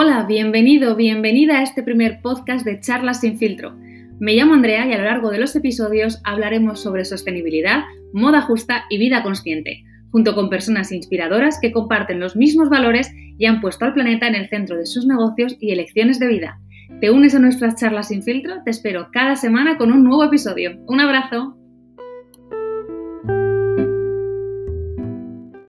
Hola, bienvenido, bienvenida a este primer podcast de Charlas sin filtro. Me llamo Andrea y a lo largo de los episodios hablaremos sobre sostenibilidad, moda justa y vida consciente, junto con personas inspiradoras que comparten los mismos valores y han puesto al planeta en el centro de sus negocios y elecciones de vida. ¿Te unes a nuestras charlas sin filtro? Te espero cada semana con un nuevo episodio. Un abrazo.